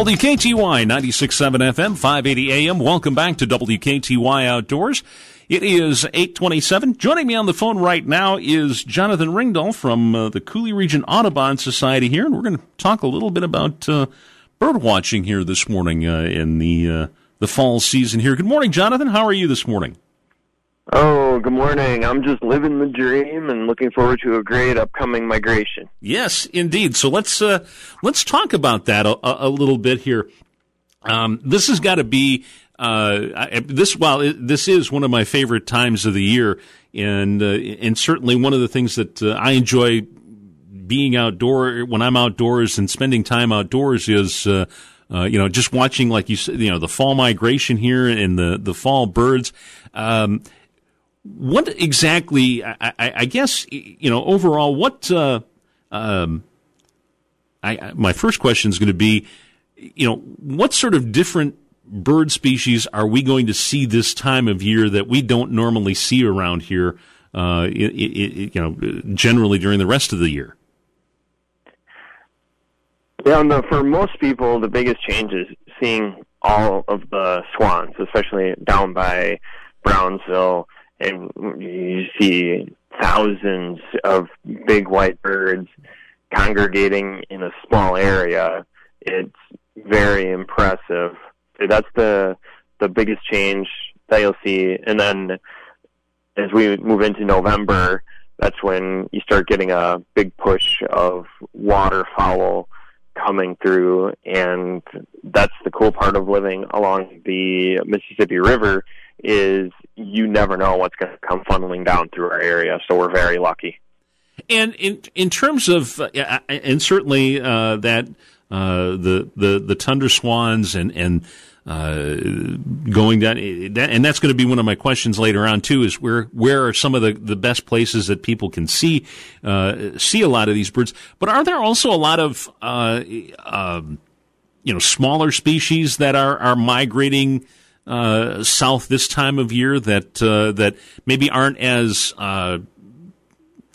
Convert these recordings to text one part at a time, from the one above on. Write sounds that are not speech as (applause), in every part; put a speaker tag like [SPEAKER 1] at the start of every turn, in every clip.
[SPEAKER 1] WKTY 96.7 FM, 580 AM. Welcome back to WKTY Outdoors. It is 827. Joining me on the phone right now is Jonathan Ringdahl from uh, the Coulee Region Audubon Society here, and we're going to talk a little bit about uh, bird watching here this morning uh, in the uh, the fall season here. Good morning, Jonathan. How are you this morning?
[SPEAKER 2] Oh, good morning. I'm just living the dream and looking forward to a great upcoming migration.
[SPEAKER 1] Yes, indeed. So let's uh, let's talk about that a, a little bit here. Um, this has got to be uh, this. Well, this is one of my favorite times of the year, and uh, and certainly one of the things that uh, I enjoy being outdoor when I'm outdoors and spending time outdoors is. Uh, uh, you know, just watching, like you said, you know, the fall migration here and the, the fall birds. Um, what exactly? I, I, guess you know overall. What? Uh, um, I, my first question is going to be, you know, what sort of different bird species are we going to see this time of year that we don't normally see around here? Uh, it, it, you know, generally during the rest of the year.
[SPEAKER 2] Yeah, no, for most people, the biggest change is seeing all of the swans, especially down by Brownsville and you see thousands of big white birds congregating in a small area. It's very impressive. That's the the biggest change that you'll see. And then as we move into November, that's when you start getting a big push of waterfowl coming through and that's the cool part of living along the Mississippi River is you never know what's going to come funneling down through our area. So we're very lucky.
[SPEAKER 1] And in in terms of, uh, and certainly uh, that uh, the the the tundra swans and and uh, going down, that, and that's going to be one of my questions later on too. Is where where are some of the, the best places that people can see uh, see a lot of these birds? But are there also a lot of uh, um, you know smaller species that are are migrating? Uh, south this time of year that uh, that maybe aren't as uh,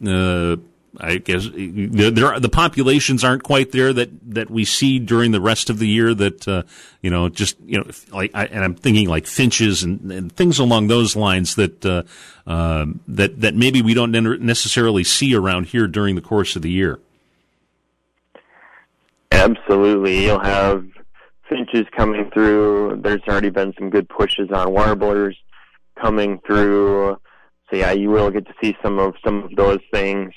[SPEAKER 1] uh I guess there the populations aren't quite there that, that we see during the rest of the year. That uh, you know, just you know, like I, and I'm thinking like finches and, and things along those lines that uh, um, that that maybe we don't necessarily see around here during the course of the year.
[SPEAKER 2] Absolutely, you'll have finches coming through. There's already been some good pushes on warblers coming through. So yeah, you will get to see some of some of those things.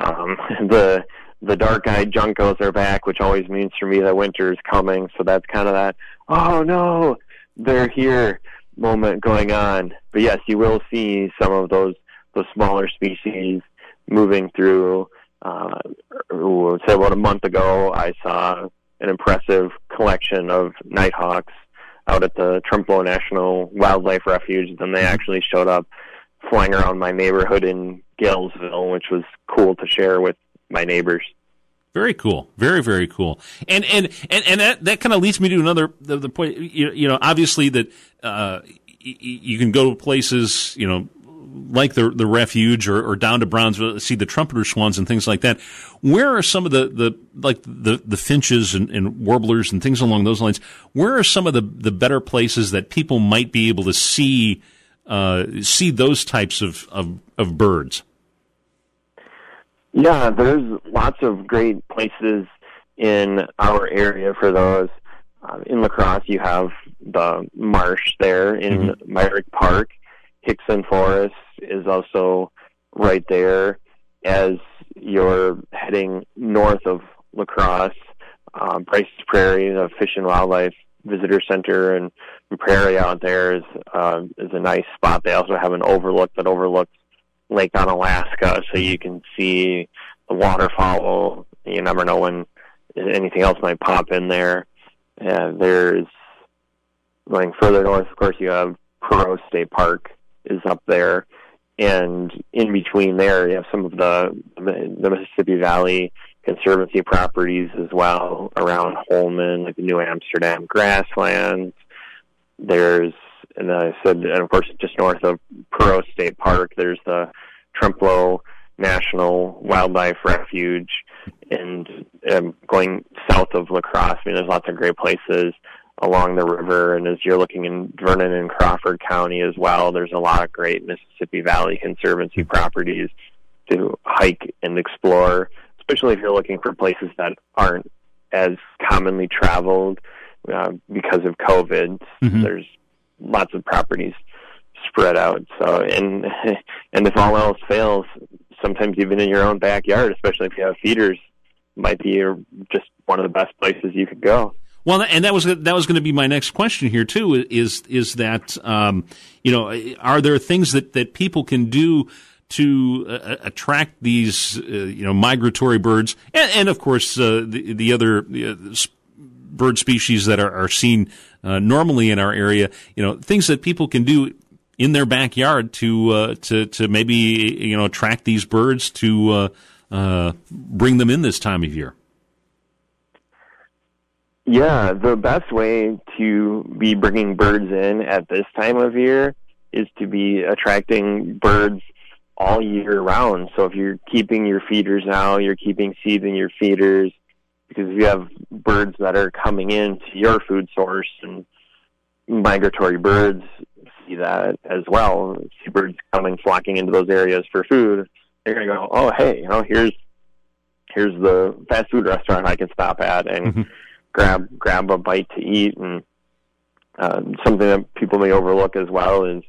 [SPEAKER 2] Um, (laughs) the the dark-eyed juncos are back, which always means for me that winter is coming. So that's kind of that. Oh no, they're here moment going on. But yes, you will see some of those those smaller species moving through. Uh, say about a month ago, I saw an impressive collection of nighthawks out at the Trempealeau National Wildlife Refuge. Then they mm-hmm. actually showed up flying around my neighborhood in Galesville, which was cool to share with my neighbors.
[SPEAKER 1] Very cool, very very cool, and and and, and that that kind of leads me to another the, the point. You, you know, obviously that uh, you can go to places, you know, like the the refuge or, or down to Brownsville, see the trumpeter swans and things like that. Where are some of the, the like the, the finches and, and warblers and things along those lines? Where are some of the, the better places that people might be able to see uh, see those types of, of, of birds?
[SPEAKER 2] Yeah, there's lots of great places in our area for those. Uh, in La Crosse, you have the marsh there in mm-hmm. Myrick Park. Hixon Forest is also right there as you're heading north of La Crosse. Um, Brice's Prairie, the Fish and Wildlife Visitor Center and Prairie out there is uh, is a nice spot. They also have an overlook that overlooks Lake Onalaska, so you can see the waterfowl. You never know when anything else might pop in there. Uh, there's going further north, of course, you have Perrot State Park, is up there, and in between there, you have some of the the Mississippi Valley Conservancy properties as well around Holmen, like the New Amsterdam grasslands. There's, and I said, and of course, just north of Perrot State Park, there's the Trempealeau National Wildlife Refuge, and um, going south of La Crosse. I mean, there's lots of great places along the river, and as you're looking in Vernon and Crawford County as well, there's a lot of great Mississippi Valley Conservancy properties to hike and explore, especially if you're looking for places that aren't as commonly traveled uh, because of COVID. Mm-hmm. There's lots of properties spread out. So, and (laughs) and if all else fails, sometimes even in your own backyard, especially if you have feeders, might be just one of the best places you could go.
[SPEAKER 1] Well, and that was that was going to be my next question here too. Is is that um, you know are there things that that people can do to uh, attract these uh, you know migratory birds and, and of course uh, the the other bird species that are, are seen uh, normally in our area? You know things that people can do in their backyard to uh, to to maybe you know attract these birds to uh, bring them in this time of year.
[SPEAKER 2] Yeah, the best way to be bringing birds in at this time of year is to be attracting birds all year round. So if you're keeping your feeders out, you're keeping seeds in your feeders because if you have birds that are coming in to your food source and migratory birds see that as well. See birds coming flocking into those areas for food. They're gonna go, oh hey, you know, here's here's the fast food restaurant I can stop at and mm-hmm grab grab a bite to eat. And uh, something that people may overlook as well is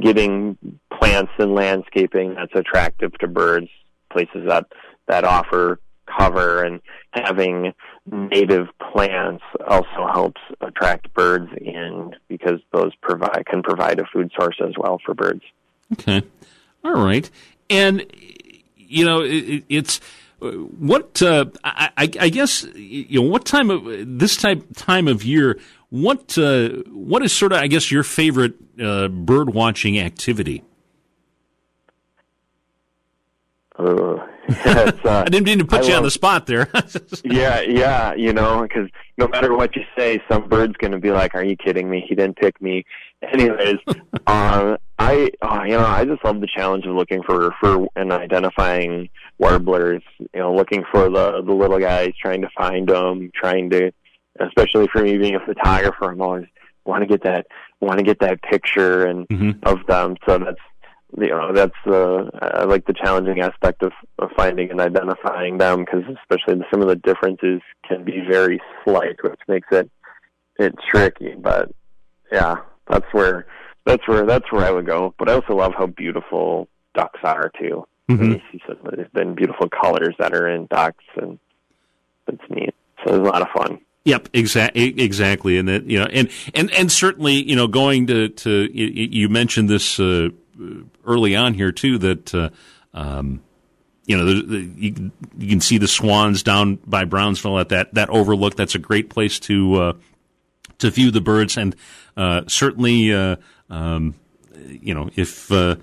[SPEAKER 2] getting plants and landscaping that's attractive to birds, places that that offer cover and having native plants also helps attract birds in because those provide can provide a food source as well for birds.
[SPEAKER 1] Okay, all right, and you know it, it's what uh, I, I, guess you know what time of this type time of year? What uh, what is sort of I guess your favorite uh, bird watching activity? (laughs)
[SPEAKER 2] Uh,
[SPEAKER 1] I didn't mean to put I you love, on the spot there. (laughs)
[SPEAKER 2] yeah, yeah, you know, because no matter what you say, some bird's going to be like, "Are you kidding me? He didn't pick me." Anyways, (laughs) uh, I, uh, you know, I just love the challenge of looking for for and identifying warblers. You know, looking for the the little guys, trying to find them, trying to, especially for me being a photographer, I'm always want to get that want to get that picture and mm-hmm. of them. So that's you know that's uh, I like the challenging aspect of, of finding and identifying them because especially some of the differences can be very slight, which makes it it tricky. But yeah, that's where that's where that's where I would go. But I also love how beautiful ducks are too. Mm-hmm. You see some there's been beautiful colors that are in ducks, and it's neat. So it's a lot of fun.
[SPEAKER 1] Yep, exactly, exactly, and that you know, and and and certainly, you know, going to to you, you mentioned this uh, early on here too that uh, um, you know the, the, you, you, can see the swans down by Brownsville at that that overlook. That's a great place to uh, to view the birds, and uh, certainly, uh, um, you know, if uh,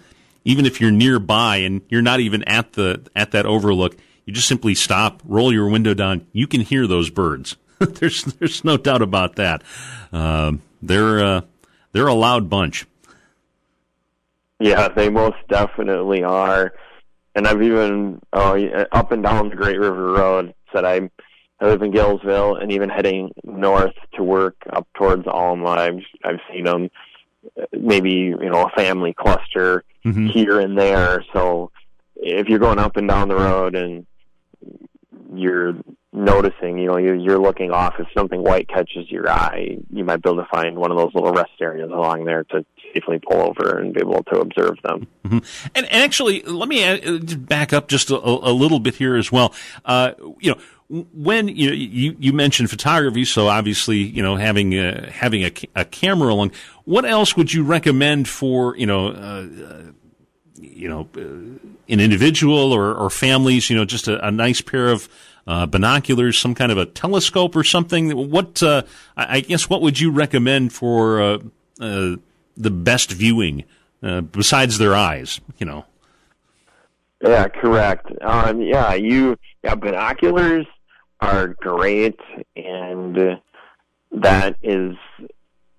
[SPEAKER 1] even if you're nearby and you're not even at the at that overlook, you just simply stop, roll your window down. You can hear those birds. (laughs) there's there's no doubt about that. Uh, they're uh, they're a loud bunch.
[SPEAKER 2] Yeah, they most definitely are. And I've even oh, up and down the Great River Road said I I live in Galesville, and even heading north to work up towards Alma, I've I've seen them. Maybe you know a family cluster mm-hmm. here and there. So if you're going up and down the road and you're noticing, you know, you're, you're looking off. If something white catches your eye, you might be able to find one of those little rest areas along there to safely pull over and be able to observe them.
[SPEAKER 1] Mm-hmm. And, and, actually, let me add, back up just a, a, little bit here as well. Uh, you know, when you, you you mentioned photography, so obviously you know having a, having a, a camera along. What else would you recommend for you know? Uh, you know, uh, an individual or, or families, you know, just a, a nice pair of uh, binoculars, some kind of a telescope or something. What uh, I guess what would you recommend for uh, uh the best viewing uh, besides their eyes? You know.
[SPEAKER 2] Yeah, correct. Um, yeah, you yeah binoculars are great, and that is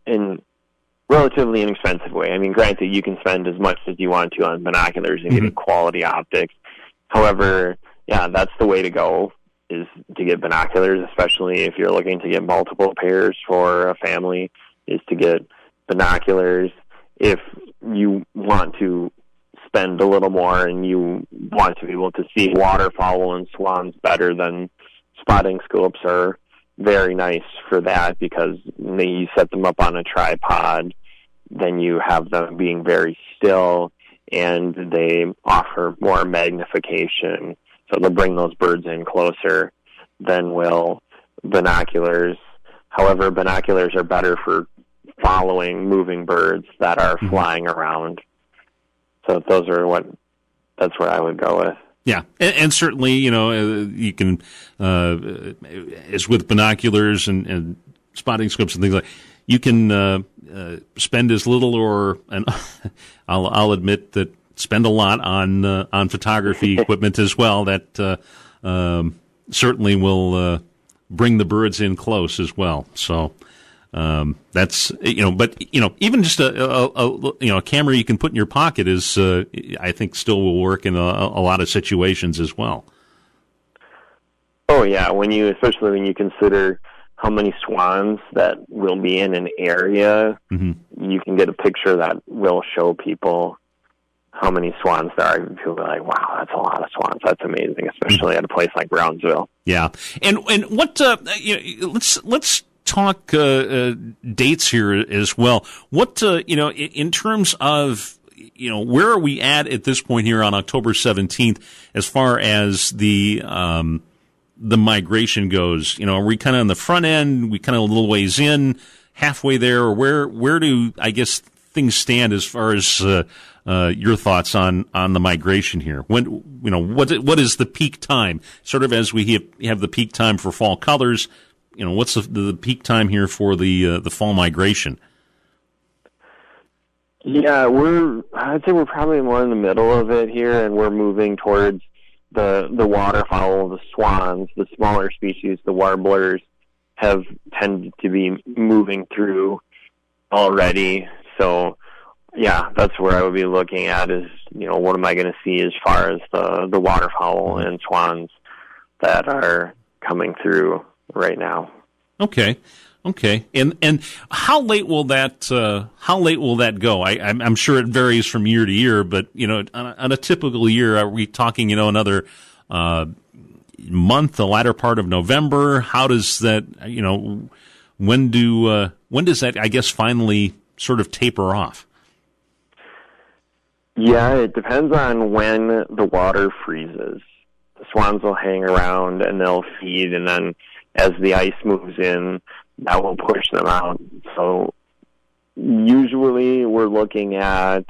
[SPEAKER 2] in relatively inexpensive way. I mean, granted, you can spend as much as you want to on binoculars and mm-hmm. get quality optics. However, yeah, that's the way to go is to get binoculars, especially if you're looking to get multiple pairs for a family, is to get binoculars. If you want to spend a little more and you want to be able to see waterfowl and swans better than spotting scopes are very nice for that because you set them up on a tripod, then you have them being very still and they offer more magnification. So they'll bring those birds in closer than will binoculars. However, binoculars are better for following moving birds that are mm-hmm. flying around. So those are what that's where I would go with.
[SPEAKER 1] Yeah, and, and certainly, you know, uh, you can, uh, as with binoculars and, and, spotting scopes and things like, you can uh, uh, spend as little or, and (laughs) I'll, I'll admit that spend a lot on uh, on photography (laughs) equipment as well. That uh, um, certainly will bring the birds in close as well. So um, that's you know, but you know, even just a, a, a, you know a camera you can put in your pocket is uh, I think still will work in a, a, lot of situations as well.
[SPEAKER 2] Oh yeah, when you especially when you consider how many swans that will be in an area, mm-hmm. you can get a picture that will show people how many swans there are. People are like, "Wow, that's a lot of swans. That's amazing," especially mm-hmm. at a place like Brownsville.
[SPEAKER 1] Yeah, and and what uh, you know, let's let's talk uh, uh, dates here as well. What uh, you know, in, in, terms of you know, where are we at at this point here on October seventeenth, as far as the um, the migration goes? You know, are we kind of on the front end? We kind of a little ways in, halfway there, or where where do I guess things stand as far as uh, uh, your thoughts on on the migration here. When you know what what is the peak time? Sort of as we have, have the peak time for fall colors, you know, what's the, the peak time here for the uh, the fall migration?
[SPEAKER 2] Yeah, we're I'd say we're probably more in the middle of it here, and we're moving towards the the waterfowl, the swans, the smaller species, the warblers have tended to be moving through already. So, yeah, that's where I would be looking at is you know what am I going to see as far as the the waterfowl and swans that are coming through right now.
[SPEAKER 1] Okay. Okay, and and how late will that uh, how late will that go? I, I'm, I'm sure it varies from year to year, but you know, on a, on a typical year, are we talking you know another uh, month, the latter part of November? How does that you know when do uh, when does that I guess finally sort of taper off?
[SPEAKER 2] Yeah, it depends on when the water freezes. The swans will hang around and they'll feed, and then as the ice moves in, that will push them out. So usually we're looking at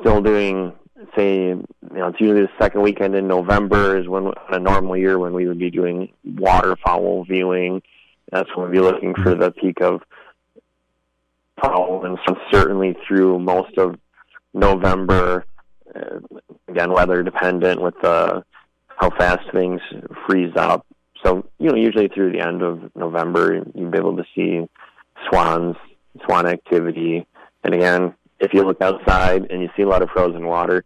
[SPEAKER 2] still doing say you know it's usually the second weekend in November is when on a normal year when we would be doing waterfowl viewing. That's when we'd be looking for the peak of fowl, and so certainly through most of November. Uh, again, weather dependent with the how fast things freeze up. So, you know, usually through the end of November, you'll be able to see swans, swan activity. And again, if you look outside and you see a lot of frozen water,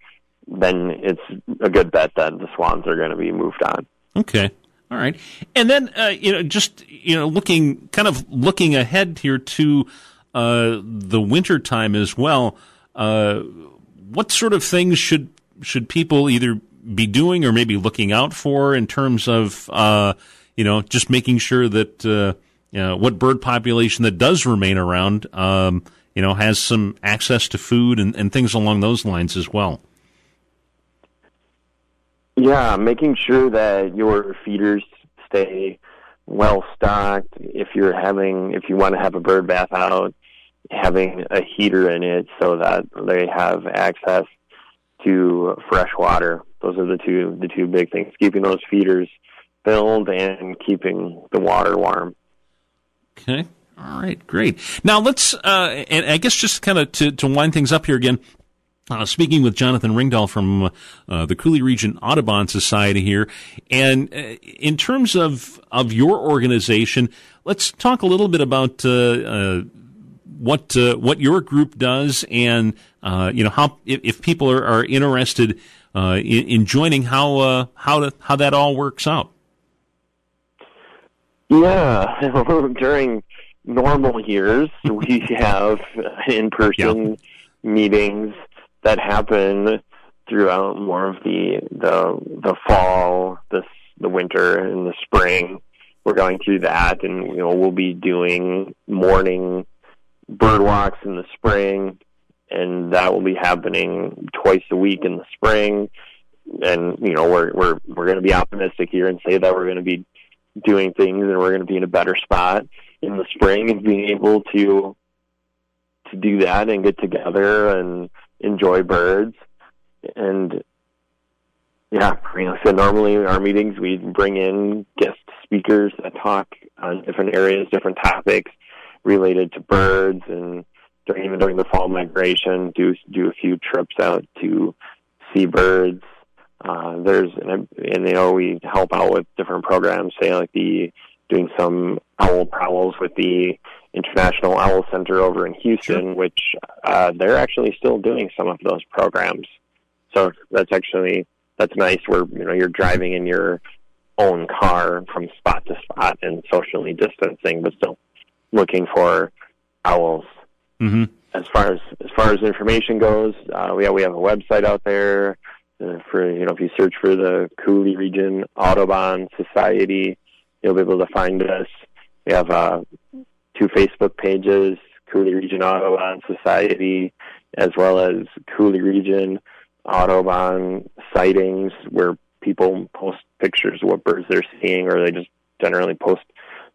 [SPEAKER 2] then it's a good bet that the swans are going to be moved on.
[SPEAKER 1] Okay. All right. And then, uh, you know, just, you know, looking, kind of looking ahead here to uh, the winter time as well, uh, what sort of things should should people either be doing or maybe looking out for in terms of uh, you know just making sure that uh, you know, what bird population that does remain around um, you know has some access to food and, and things along those lines as well.
[SPEAKER 2] Yeah, making sure that your feeders stay well stocked. If you're having, if you want to have a bird bath out, having a heater in it so that they have access to fresh water. Those are the two the two big things: keeping those feeders filled and keeping the water warm.
[SPEAKER 1] Okay. All right, great. Now let's, uh, and I guess just kind of to, to wind things up here again, uh, speaking with Jonathan Ringdahl from uh, the Coulee Region Audubon Society here, and uh, in terms of of your organization, let's talk a little bit about uh, uh, what uh, what your group does, and you know how if, if people are, are interested uh, in, in, joining, how uh, how to, how that all works out.
[SPEAKER 2] Yeah, (laughs) during normal years, (laughs) we have in person yeah. meetings that happen throughout more of the the the fall, the the winter, and the spring. We're going through that, and you know we'll be doing morning bird walks in the spring, and that will be happening twice a week in the spring. And you know we're we're we're going to be optimistic here and say that we're going to be doing things, and we're going to be in a better spot in the spring, and being able to to do that and get together and enjoy birds and yeah, you know, so normally in our meetings we bring in guest speakers that talk on different areas, different topics related to birds, and even during the fall migration, do do a few trips out to see birds. Uh, there's and, and you know we help out with different programs, say like the doing some owl prowls with the International Owl Center over in Houston, which uh, they're actually still doing some of those programs. So that's actually that's nice. Where you know you're driving in your own car from spot to spot and socially distancing, but still looking for owls.
[SPEAKER 1] Mm-hmm.
[SPEAKER 2] As far as as far as information goes, uh, we have, we have a website out there uh, for you know if you search for the Coulee Region Audubon Society, you'll be able to find us. We have uh, two Facebook pages, Coulee Region Audubon Society, as well as Coulee Region Audubon sightings where people post pictures of what birds they're seeing, or they just generally post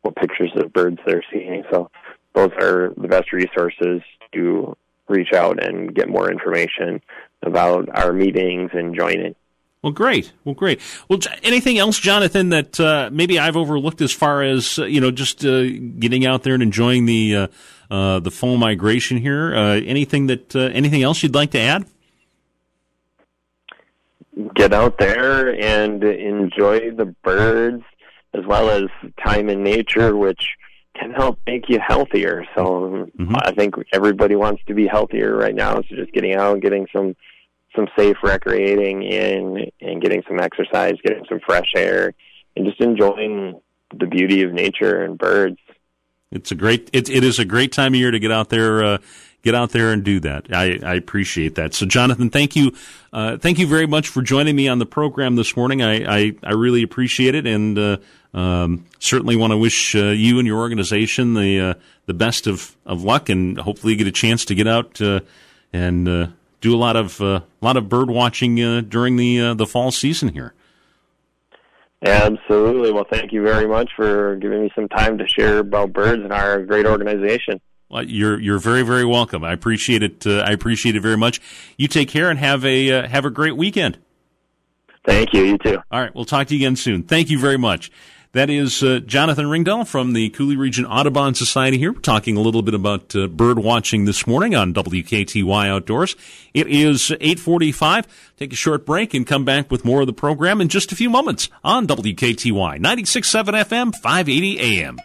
[SPEAKER 2] what pictures of birds they're seeing. So those are the best resources to reach out and get more information about our meetings and join it.
[SPEAKER 1] Well, great. Well, great. Well, anything else, Jonathan, that uh, maybe I've overlooked as far as uh, you know, just uh, getting out there and enjoying the uh, uh, the fall migration here? Uh, anything that anything else you'd like to add?
[SPEAKER 2] get out there and enjoy the birds as well as time in nature, which can help make you healthier. So mm-hmm. I think everybody wants to be healthier right now. So just getting out, getting some some safe recreating in, and getting some exercise, getting some fresh air, and just enjoying the beauty of nature and birds.
[SPEAKER 1] It's a great. It, it is a great time of year to get out there. Uh, get out there and do that. I, I appreciate that. So, Jonathan, thank you, uh, thank you very much for joining me on the program this morning. I I, I really appreciate it, and uh, um, certainly want to wish uh, you and your organization the uh, the best of, of luck, and hopefully get a chance to get out uh, and uh, do a lot of a lot of bird watching during the the fall season here.
[SPEAKER 2] Absolutely. Well, thank you very much for giving me some time to share about birds and our great organization.
[SPEAKER 1] Well, you're you're very very welcome. I appreciate it. Uh, I appreciate it very much. You take care and have a uh, have a great weekend.
[SPEAKER 2] Thank you. You too.
[SPEAKER 1] All right. We'll talk to you again soon. Thank you very much. That is uh, Jonathan Ringdahl from the Coulee Region Audubon Society here. We're talking a little bit about uh, bird watching this morning on WKTY Outdoors. It is 845. Take a short break and come back with more of the program in just a few moments on WKTY 96.7 FM, 580 AM.